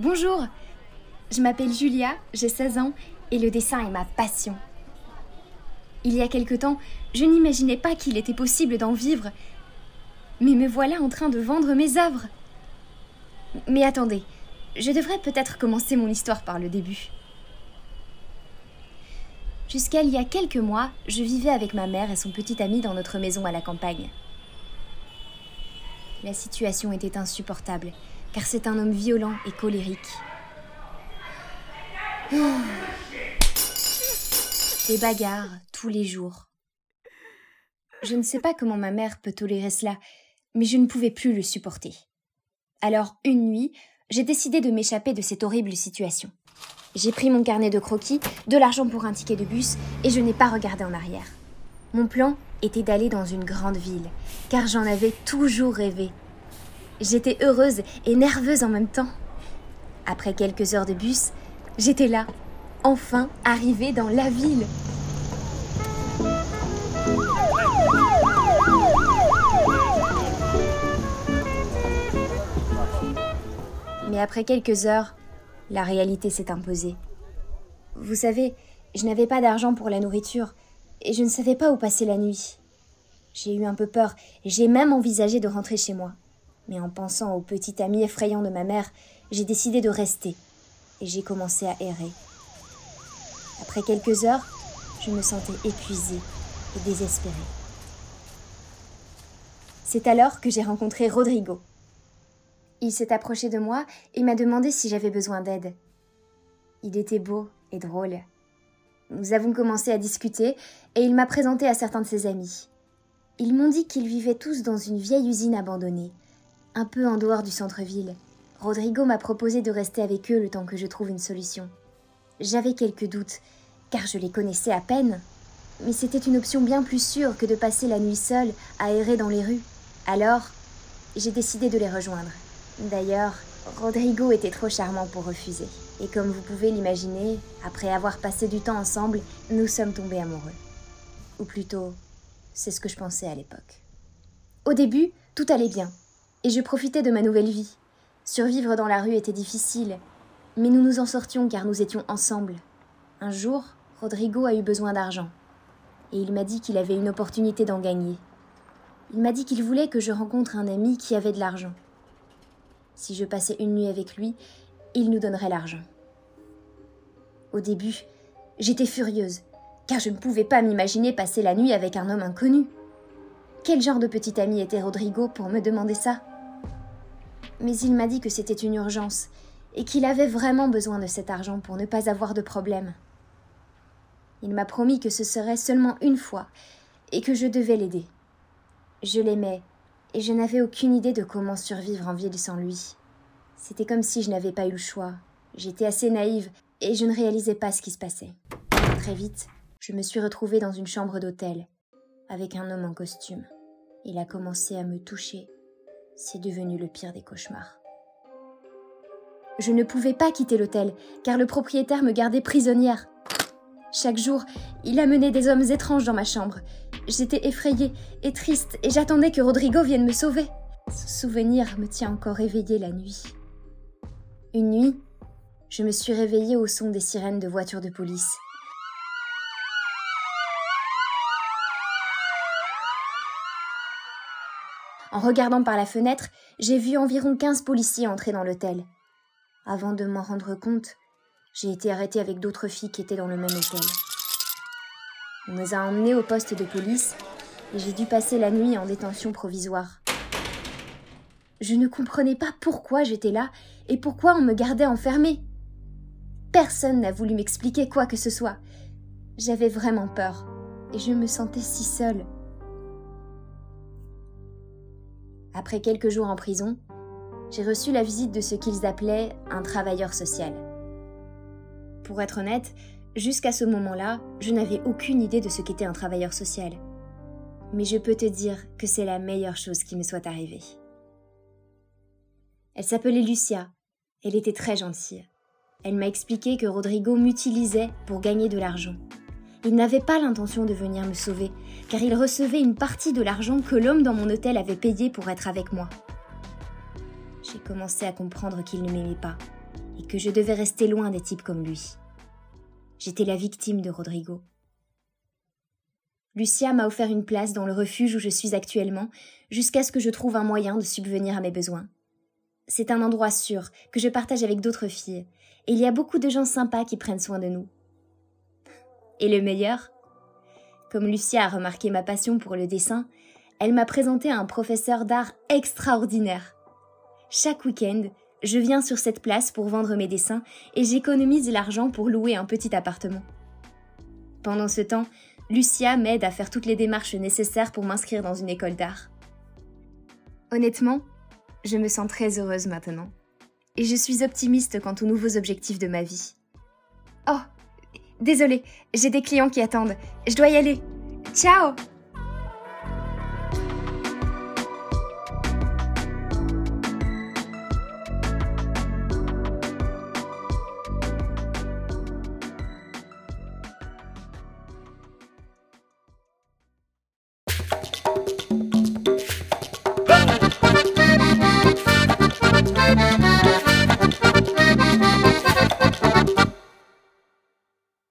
Je m'appelle Julia, j'ai 16 ans et le dessin est ma passion. Il y a quelque temps, je n'imaginais pas qu'il était possible d'en vivre. Mais me voilà en train de vendre mes œuvres. Mais attendez, je devrais peut-être commencer mon histoire par le début. Jusqu'à il y a quelques mois, je vivais avec ma mère et son petit ami dans notre maison à la campagne. La situation était insupportable, car c'est un homme violent et colérique. Des bagarres tous les jours. Je ne sais pas comment ma mère peut tolérer cela, mais je ne pouvais plus le supporter. Alors, une nuit, j'ai décidé de m'échapper de cette horrible situation. J'ai pris mon carnet de croquis, de l'argent pour un ticket de bus, et je n'ai pas regardé en arrière. Mon plan était d'aller dans une grande ville, car j'en avais toujours rêvé. J'étais heureuse et nerveuse en même temps. Après quelques heures de bus, j'étais là, enfin arrivée dans la ville. Mais après quelques heures, la réalité s'est imposée. Vous savez, je n'avais pas d'argent pour la nourriture et je ne savais pas où passer la nuit. J'ai eu un peu peur j'ai même envisagé de rentrer chez moi. Mais en pensant au petit ami effrayant de ma mère, j'ai décidé de rester et j'ai commencé à errer. Après quelques heures, je me sentais épuisée et désespérée. C'est alors que j'ai rencontré Rodrigo. Il s'est approché de moi et m'a demandé si j'avais besoin d'aide. Il était beau et drôle. Nous avons commencé à discuter et il m'a présenté à certains de ses amis. Ils m'ont dit qu'ils vivaient tous dans une vieille usine abandonnée, un peu en dehors du centre-ville. Rodrigo m'a proposé de rester avec eux le temps que je trouve une solution. J'avais quelques doutes, car je les connaissais à peine, mais c'était une option bien plus sûre que de passer la nuit seule à errer dans les rues. Alors, j'ai décidé de les rejoindre. D'ailleurs, Rodrigo était trop charmant pour refuser. Et comme vous pouvez l'imaginer, après avoir passé du temps ensemble, nous sommes tombés amoureux. Ou plutôt, c'est ce que je pensais à l'époque. Au début, tout allait bien, et je profitais de ma nouvelle vie. Survivre dans la rue était difficile, mais nous nous en sortions car nous étions ensemble. Un jour, Rodrigo a eu besoin d'argent, et il m'a dit qu'il avait une opportunité d'en gagner. Il m'a dit qu'il voulait que je rencontre un ami qui avait de l'argent. Si je passais une nuit avec lui, il nous donnerait l'argent. Au début, j'étais furieuse, car je ne pouvais pas m'imaginer passer la nuit avec un homme inconnu. Quel genre de petit ami était Rodrigo pour me demander ça Mais il m'a dit que c'était une urgence, et qu'il avait vraiment besoin de cet argent pour ne pas avoir de problème. Il m'a promis que ce serait seulement une fois, et que je devais l'aider. Je l'aimais, et je n'avais aucune idée de comment survivre en ville sans lui. C'était comme si je n'avais pas eu le choix. J'étais assez naïve et je ne réalisais pas ce qui se passait. Très vite, je me suis retrouvée dans une chambre d'hôtel avec un homme en costume. Il a commencé à me toucher. C'est devenu le pire des cauchemars. Je ne pouvais pas quitter l'hôtel car le propriétaire me gardait prisonnière. Chaque jour, il amenait des hommes étranges dans ma chambre. J'étais effrayée et triste et j'attendais que Rodrigo vienne me sauver. Ce souvenir me tient encore éveillée la nuit. Une nuit, je me suis réveillée au son des sirènes de voitures de police. En regardant par la fenêtre, j'ai vu environ 15 policiers entrer dans l'hôtel. Avant de m'en rendre compte, j'ai été arrêtée avec d'autres filles qui étaient dans le même hôtel. On nous a emmenés au poste de police et j'ai dû passer la nuit en détention provisoire. Je ne comprenais pas pourquoi j'étais là et pourquoi on me gardait enfermée. Personne n'a voulu m'expliquer quoi que ce soit. J'avais vraiment peur et je me sentais si seule. Après quelques jours en prison, j'ai reçu la visite de ce qu'ils appelaient un travailleur social. Pour être honnête, jusqu'à ce moment-là, je n'avais aucune idée de ce qu'était un travailleur social. Mais je peux te dire que c'est la meilleure chose qui me soit arrivée. Elle s'appelait Lucia. Elle était très gentille. Elle m'a expliqué que Rodrigo m'utilisait pour gagner de l'argent. Il n'avait pas l'intention de venir me sauver, car il recevait une partie de l'argent que l'homme dans mon hôtel avait payé pour être avec moi. J'ai commencé à comprendre qu'il ne m'aimait pas, et que je devais rester loin des types comme lui. J'étais la victime de Rodrigo. Lucia m'a offert une place dans le refuge où je suis actuellement, jusqu'à ce que je trouve un moyen de subvenir à mes besoins. C'est un endroit sûr, que je partage avec d'autres filles, et il y a beaucoup de gens sympas qui prennent soin de nous. Et le meilleur? Comme Lucia a remarqué ma passion pour le dessin, elle m'a présenté un professeur d'art extraordinaire. Chaque week-end, je viens sur cette place pour vendre mes dessins et j'économise l'argent pour louer un petit appartement. Pendant ce temps, Lucia m'aide à faire toutes les démarches nécessaires pour m'inscrire dans une école d'art. Honnêtement, je me sens très heureuse maintenant. Et je suis optimiste quant aux nouveaux objectifs de ma vie. Oh, désolée, j'ai des clients qui attendent. Je dois y aller. Ciao